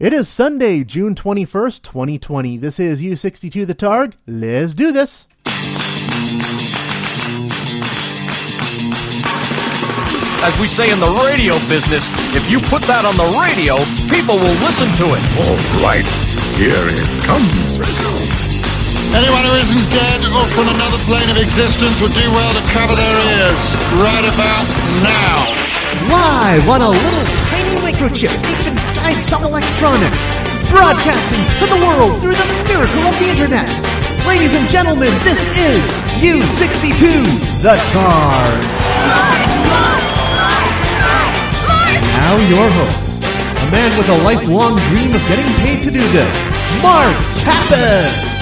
It is Sunday, June 21st, 2020. This is U62 The Targ. Let's do this. As we say in the radio business, if you put that on the radio, people will listen to it. All right, here it comes. Anyone who isn't dead or from another plane of existence would do well to cover their ears right about now. Why? What a little tiny microchip deep inside some Broadcasting to the world through the miracle of the internet. Ladies and gentlemen, this is U62 The Targ. Now your host, a man with a lifelong dream of getting paid to do this, Mark Kappas.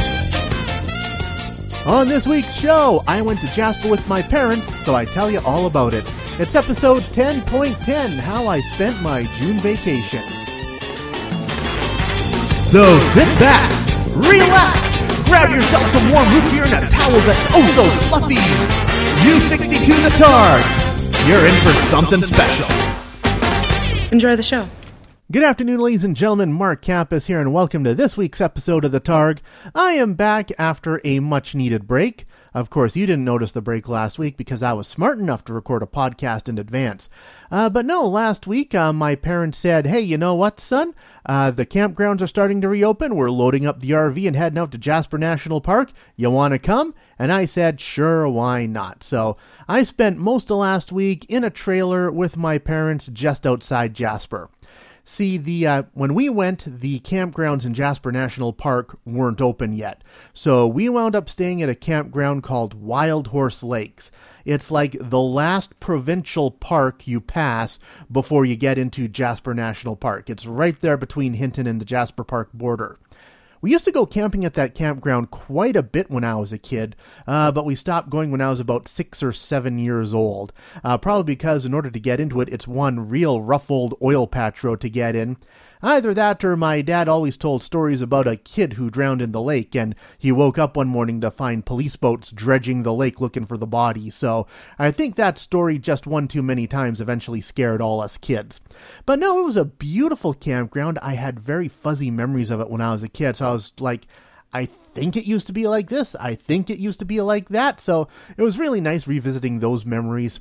On this week's show, I went to Jasper with my parents, so I tell you all about it. It's episode 10.10 How I Spent My June Vacation. So sit back, relax, grab yourself some warm root beer and a towel that's oh so fluffy. U62 the Targ. You're in for something special. Enjoy the show. Good afternoon, ladies and gentlemen. Mark Kappas here, and welcome to this week's episode of The Targ. I am back after a much needed break. Of course, you didn't notice the break last week because I was smart enough to record a podcast in advance. Uh, but no, last week uh, my parents said, Hey, you know what, son? Uh, the campgrounds are starting to reopen. We're loading up the RV and heading out to Jasper National Park. You want to come? And I said, Sure, why not? So I spent most of last week in a trailer with my parents just outside Jasper. See, the uh, when we went, the campgrounds in Jasper National Park weren't open yet, so we wound up staying at a campground called Wild Horse Lakes. It's like the last provincial park you pass before you get into Jasper National Park. It's right there between Hinton and the Jasper Park border. We used to go camping at that campground quite a bit when I was a kid, uh, but we stopped going when I was about six or seven years old. Uh, probably because in order to get into it, it's one real rough old oil patch road to get in. Either that or my dad always told stories about a kid who drowned in the lake and he woke up one morning to find police boats dredging the lake looking for the body. So I think that story just one too many times eventually scared all us kids. But no, it was a beautiful campground. I had very fuzzy memories of it when I was a kid. So I was like, I think it used to be like this. I think it used to be like that. So it was really nice revisiting those memories.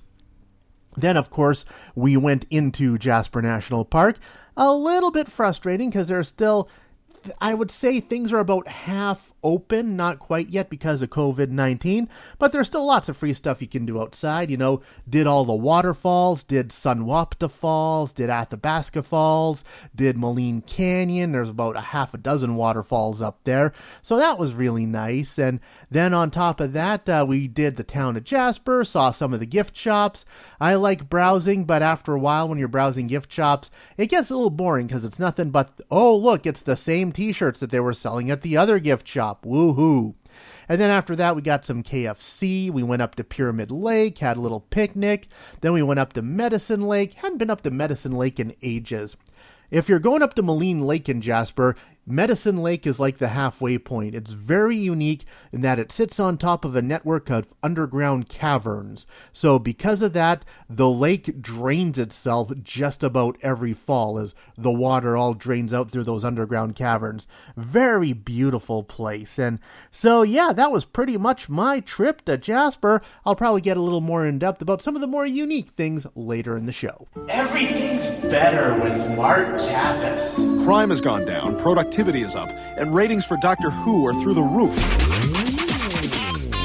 Then, of course, we went into Jasper National Park. A little bit frustrating because there's still, I would say, things are about half open, not quite yet because of COVID 19, but there's still lots of free stuff you can do outside. You know, did all the waterfalls, did Sunwapta Falls, did Athabasca Falls, did Maligne Canyon. There's about a half a dozen waterfalls up there, so that was really nice. And then on top of that, uh, we did the town of Jasper, saw some of the gift shops. I like browsing, but after a while, when you're browsing gift shops, it gets a little boring because it's nothing but, oh, look, it's the same t shirts that they were selling at the other gift shop. Woohoo! And then after that, we got some KFC. We went up to Pyramid Lake, had a little picnic. Then we went up to Medicine Lake. Hadn't been up to Medicine Lake in ages. If you're going up to Maligne Lake in Jasper, Medicine Lake is like the halfway point. It's very unique in that it sits on top of a network of underground caverns. So, because of that, the lake drains itself just about every fall as the water all drains out through those underground caverns. Very beautiful place. And so, yeah, that was pretty much my trip to Jasper. I'll probably get a little more in depth about some of the more unique things later in the show. Everything's better with Mark Kappas. Crime has gone down, productivity is up, and ratings for Doctor Who are through the roof.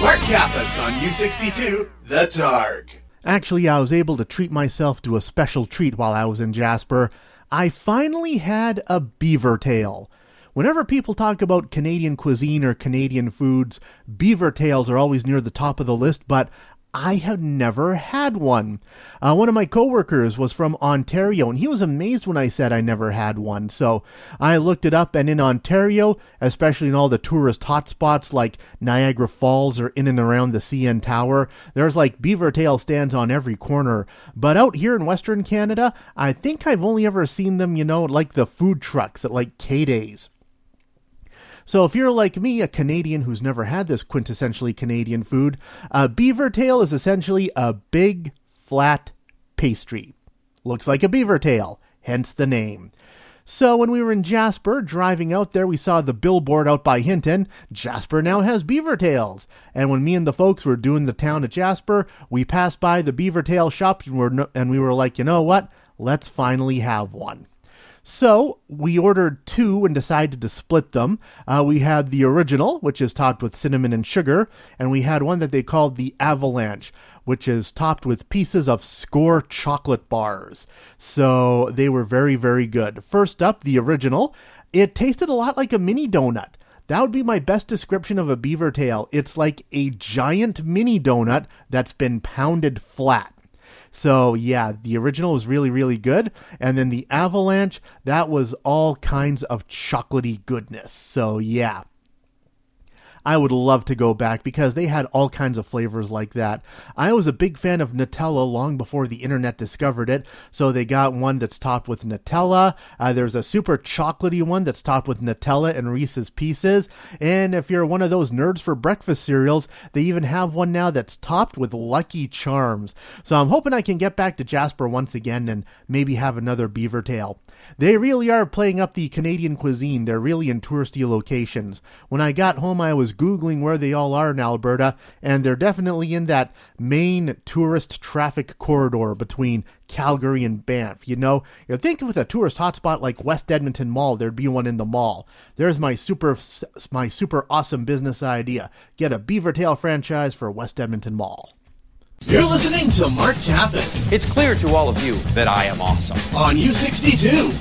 Mark Kappas on U62, The Targ. Actually, I was able to treat myself to a special treat while I was in Jasper. I finally had a beaver tail. Whenever people talk about Canadian cuisine or Canadian foods, beaver tails are always near the top of the list, but I have never had one. Uh, one of my coworkers was from Ontario, and he was amazed when I said I never had one. So I looked it up, and in Ontario, especially in all the tourist hotspots like Niagara Falls or in and around the CN Tower, there's like beaver tail stands on every corner. But out here in Western Canada, I think I've only ever seen them, you know, like the food trucks at like K Days. So if you're like me, a Canadian who's never had this quintessentially Canadian food, a beaver tail is essentially a big, flat pastry. Looks like a beaver tail, hence the name. So when we were in Jasper, driving out there, we saw the billboard out by Hinton. Jasper now has beaver tails. And when me and the folks were doing the town of Jasper, we passed by the beaver tail shop and, we're, and we were like, you know what? Let's finally have one. So we ordered two and decided to split them. Uh, we had the original, which is topped with cinnamon and sugar, and we had one that they called the Avalanche, which is topped with pieces of Skor chocolate bars. So they were very, very good. First up, the original. It tasted a lot like a mini donut. That would be my best description of a beaver tail. It's like a giant mini donut that's been pounded flat. So yeah, the original was really, really good. And then the Avalanche, that was all kinds of chocolatey goodness. So yeah. I would love to go back because they had all kinds of flavors like that. I was a big fan of Nutella long before the internet discovered it, so they got one that's topped with Nutella. Uh, there's a super chocolatey one that's topped with Nutella and Reese's Pieces. And if you're one of those nerds for breakfast cereals, they even have one now that's topped with Lucky Charms. So I'm hoping I can get back to Jasper once again and maybe have another beaver tail. They really are playing up the Canadian cuisine. They're really in touristy locations. When I got home, I was Googling where they all are in Alberta, and they're definitely in that main tourist traffic corridor between Calgary and Banff. You know, you think with a tourist hotspot like West Edmonton Mall, there'd be one in the mall. There's my super my super awesome business idea. Get a Beaver Tail franchise for West Edmonton Mall. You're listening to Mark Kappas It's clear to all of you that I am awesome. on U62,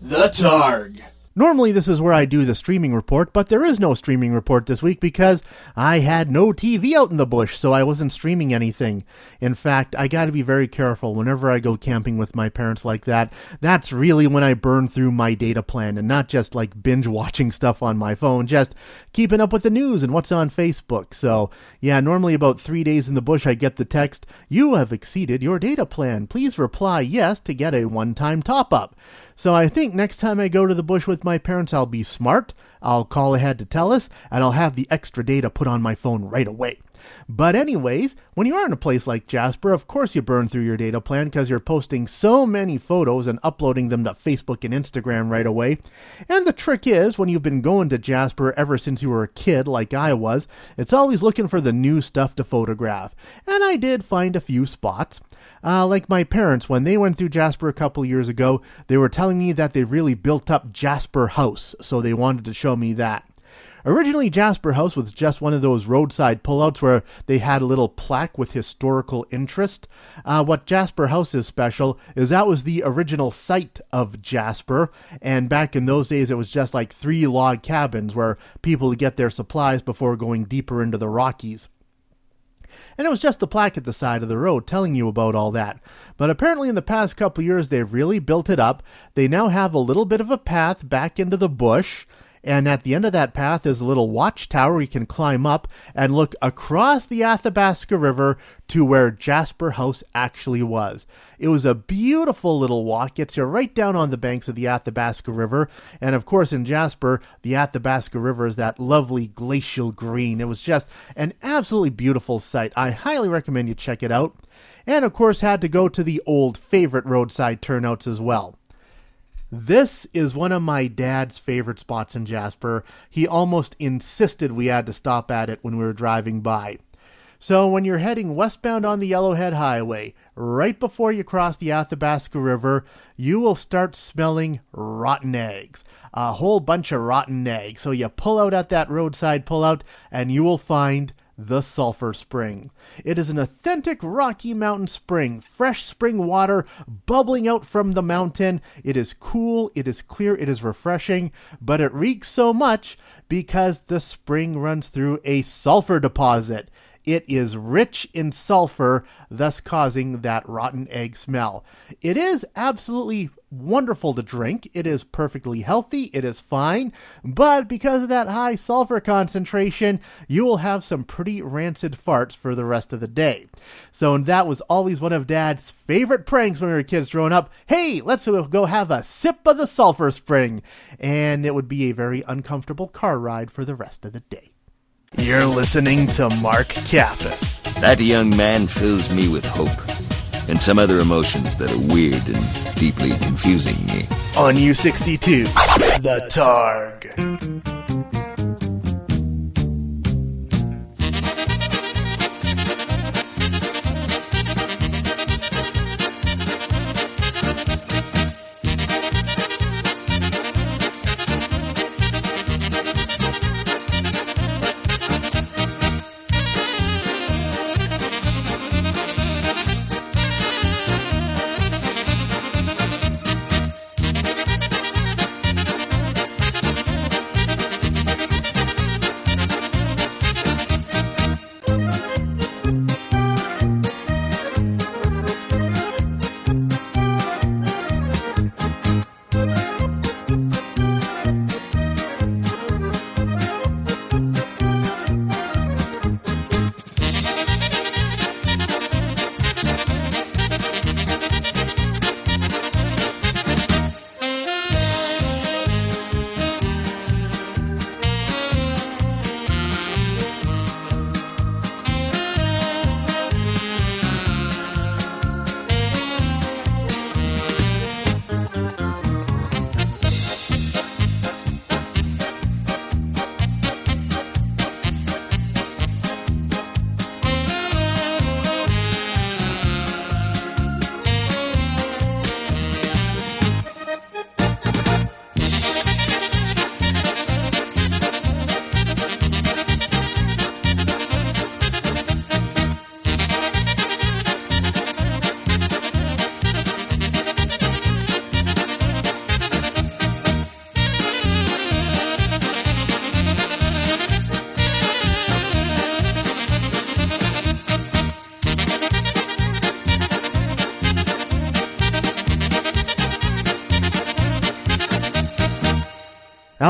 The Targ. Normally, this is where I do the streaming report, but there is no streaming report this week because I had no TV out in the bush, so I wasn't streaming anything. In fact, I gotta be very careful whenever I go camping with my parents like that. That's really when I burn through my data plan and not just like binge watching stuff on my phone, just keeping up with the news and what's on Facebook. So, yeah, normally about three days in the bush, I get the text, You have exceeded your data plan. Please reply yes to get a one time top up. So I think next time I go to the bush with my parents, I'll be smart. I'll call ahead to tell us, and I'll have the extra data put on my phone right away. But, anyways, when you are in a place like Jasper, of course you burn through your data plan because you're posting so many photos and uploading them to Facebook and Instagram right away. And the trick is, when you've been going to Jasper ever since you were a kid, like I was, it's always looking for the new stuff to photograph. And I did find a few spots. Uh, like my parents, when they went through Jasper a couple years ago, they were telling me that they really built up Jasper House, so they wanted to show me that. Originally, Jasper House was just one of those roadside pullouts where they had a little plaque with historical interest. Uh, what Jasper House is special is that was the original site of Jasper, and back in those days, it was just like three log cabins where people would get their supplies before going deeper into the Rockies and it was just the plaque at the side of the road telling you about all that. But apparently, in the past couple years, they've really built it up. They now have a little bit of a path back into the bush. And at the end of that path is a little watchtower you can climb up and look across the Athabasca River to where Jasper House actually was. It was a beautiful little walk, gets you right down on the banks of the Athabasca River. And of course, in Jasper, the Athabasca River is that lovely glacial green. It was just an absolutely beautiful sight. I highly recommend you check it out. And of course, had to go to the old favorite roadside turnouts as well. This is one of my dad's favorite spots in Jasper. He almost insisted we had to stop at it when we were driving by. So, when you're heading westbound on the Yellowhead Highway, right before you cross the Athabasca River, you will start smelling rotten eggs. A whole bunch of rotten eggs. So, you pull out at that roadside pullout, and you will find the Sulphur Spring. It is an authentic Rocky Mountain spring, fresh spring water bubbling out from the mountain. It is cool, it is clear, it is refreshing, but it reeks so much because the spring runs through a sulfur deposit. It is rich in sulfur, thus causing that rotten egg smell. It is absolutely wonderful to drink. It is perfectly healthy. It is fine. But because of that high sulfur concentration, you will have some pretty rancid farts for the rest of the day. So that was always one of Dad's favorite pranks when we were kids growing up. Hey, let's go have a sip of the sulfur spring. And it would be a very uncomfortable car ride for the rest of the day. You're listening to Mark Kappas. That young man fills me with hope. and some other emotions that are weird and deeply confusing me. On U62, The Targ.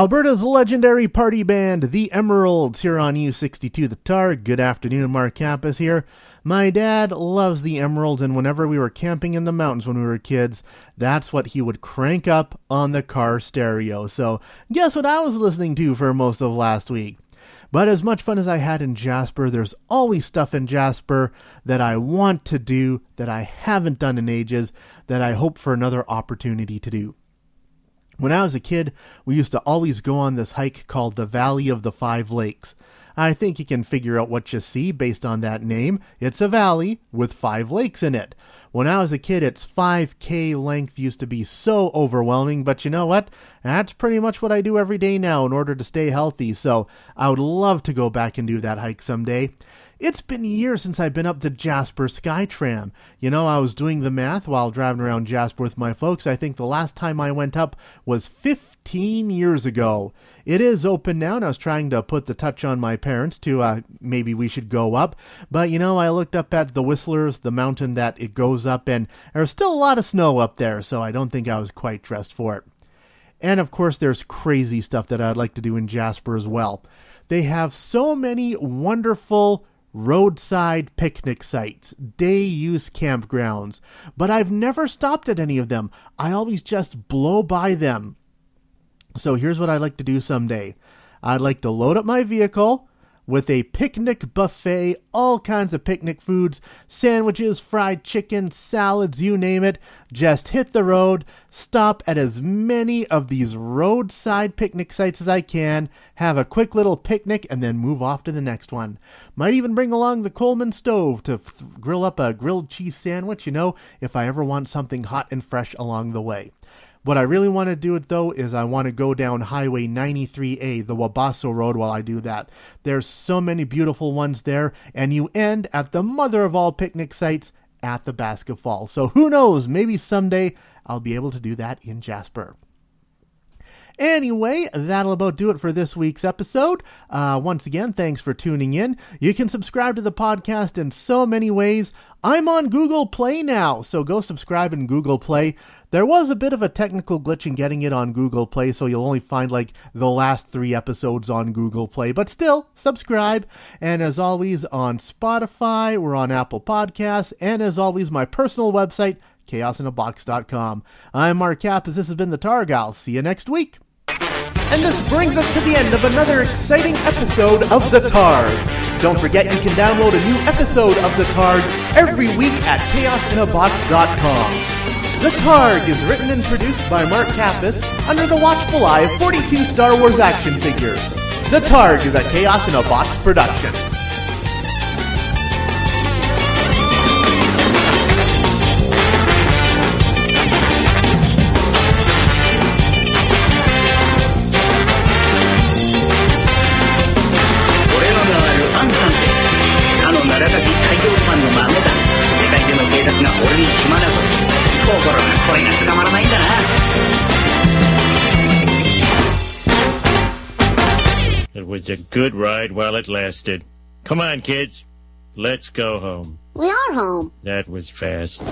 Alberta's legendary party band, the Emeralds, here on U62 The Targ. Good afternoon, Mark Kappas here. My dad loves the Emeralds, and whenever we were camping in the mountains when we were kids, that's what he would crank up on the car stereo. So, guess what I was listening to for most of last week? But as much fun as I had in Jasper, there's always stuff in Jasper that I want to do that I haven't done in ages that I hope for another opportunity to do. When I was a kid, we used to always go on this hike called the Valley of the Five Lakes. I think you can figure out what you see based on that name. It's a valley with five lakes in it. When I was a kid, its 5K length used to be so overwhelming, but you know what? That's pretty much what I do every day now in order to stay healthy, so I would love to go back and do that hike someday. It's been years since I've been up the Jasper Skytram. You know, I was doing the math while driving around Jasper with my folks. I think the last time I went up was 15 years ago. It is open now, and I was trying to put the touch on my parents to uh, maybe we should go up. But you know, I looked up at the Whistlers, the mountain that it goes up, and there's still a lot of snow up there, so I don't think I was quite dressed for it. And of course, there's crazy stuff that I'd like to do in Jasper as well. They have so many wonderful roadside picnic sites, day use campgrounds, but I've never stopped at any of them. I always just blow by them. So here's what I'd like to do someday I'd like to load up my vehicle with a picnic buffet, all kinds of picnic foods, sandwiches, fried chicken, salads, you name it. Just hit the road, stop at as many of these roadside picnic sites as I can, have a quick little picnic, and then move off to the next one. Might even bring along the Coleman stove to f- grill up a grilled cheese sandwich, you know, if I ever want something hot and fresh along the way. What I really want to do it though is I want to go down Highway 93A, the Wabasso Road, while I do that. There's so many beautiful ones there, and you end at the mother of all picnic sites at Athabasca Falls. So who knows? Maybe someday I'll be able to do that in Jasper. Anyway, that'll about do it for this week's episode. Uh, once again, thanks for tuning in. You can subscribe to the podcast in so many ways. I'm on Google Play now, so go subscribe in Google Play. There was a bit of a technical glitch in getting it on Google Play, so you'll only find like the last three episodes on Google Play, but still, subscribe. And as always, on Spotify, we're on Apple Podcasts, and as always, my personal website, chaosinabox.com. I'm Mark Kappas. This has been the Targ. I'll see you next week. And this brings us to the end of another exciting episode of The Targ. Don't forget you can download a new episode of The Targ every week at chaosinabox.com. The Targ is written and produced by Mark Kappas under the watchful eye of 42 Star Wars action figures. The Targ is a Chaos in a Box production. A good ride while it lasted. Come on, kids. Let's go home. We are home. That was fast.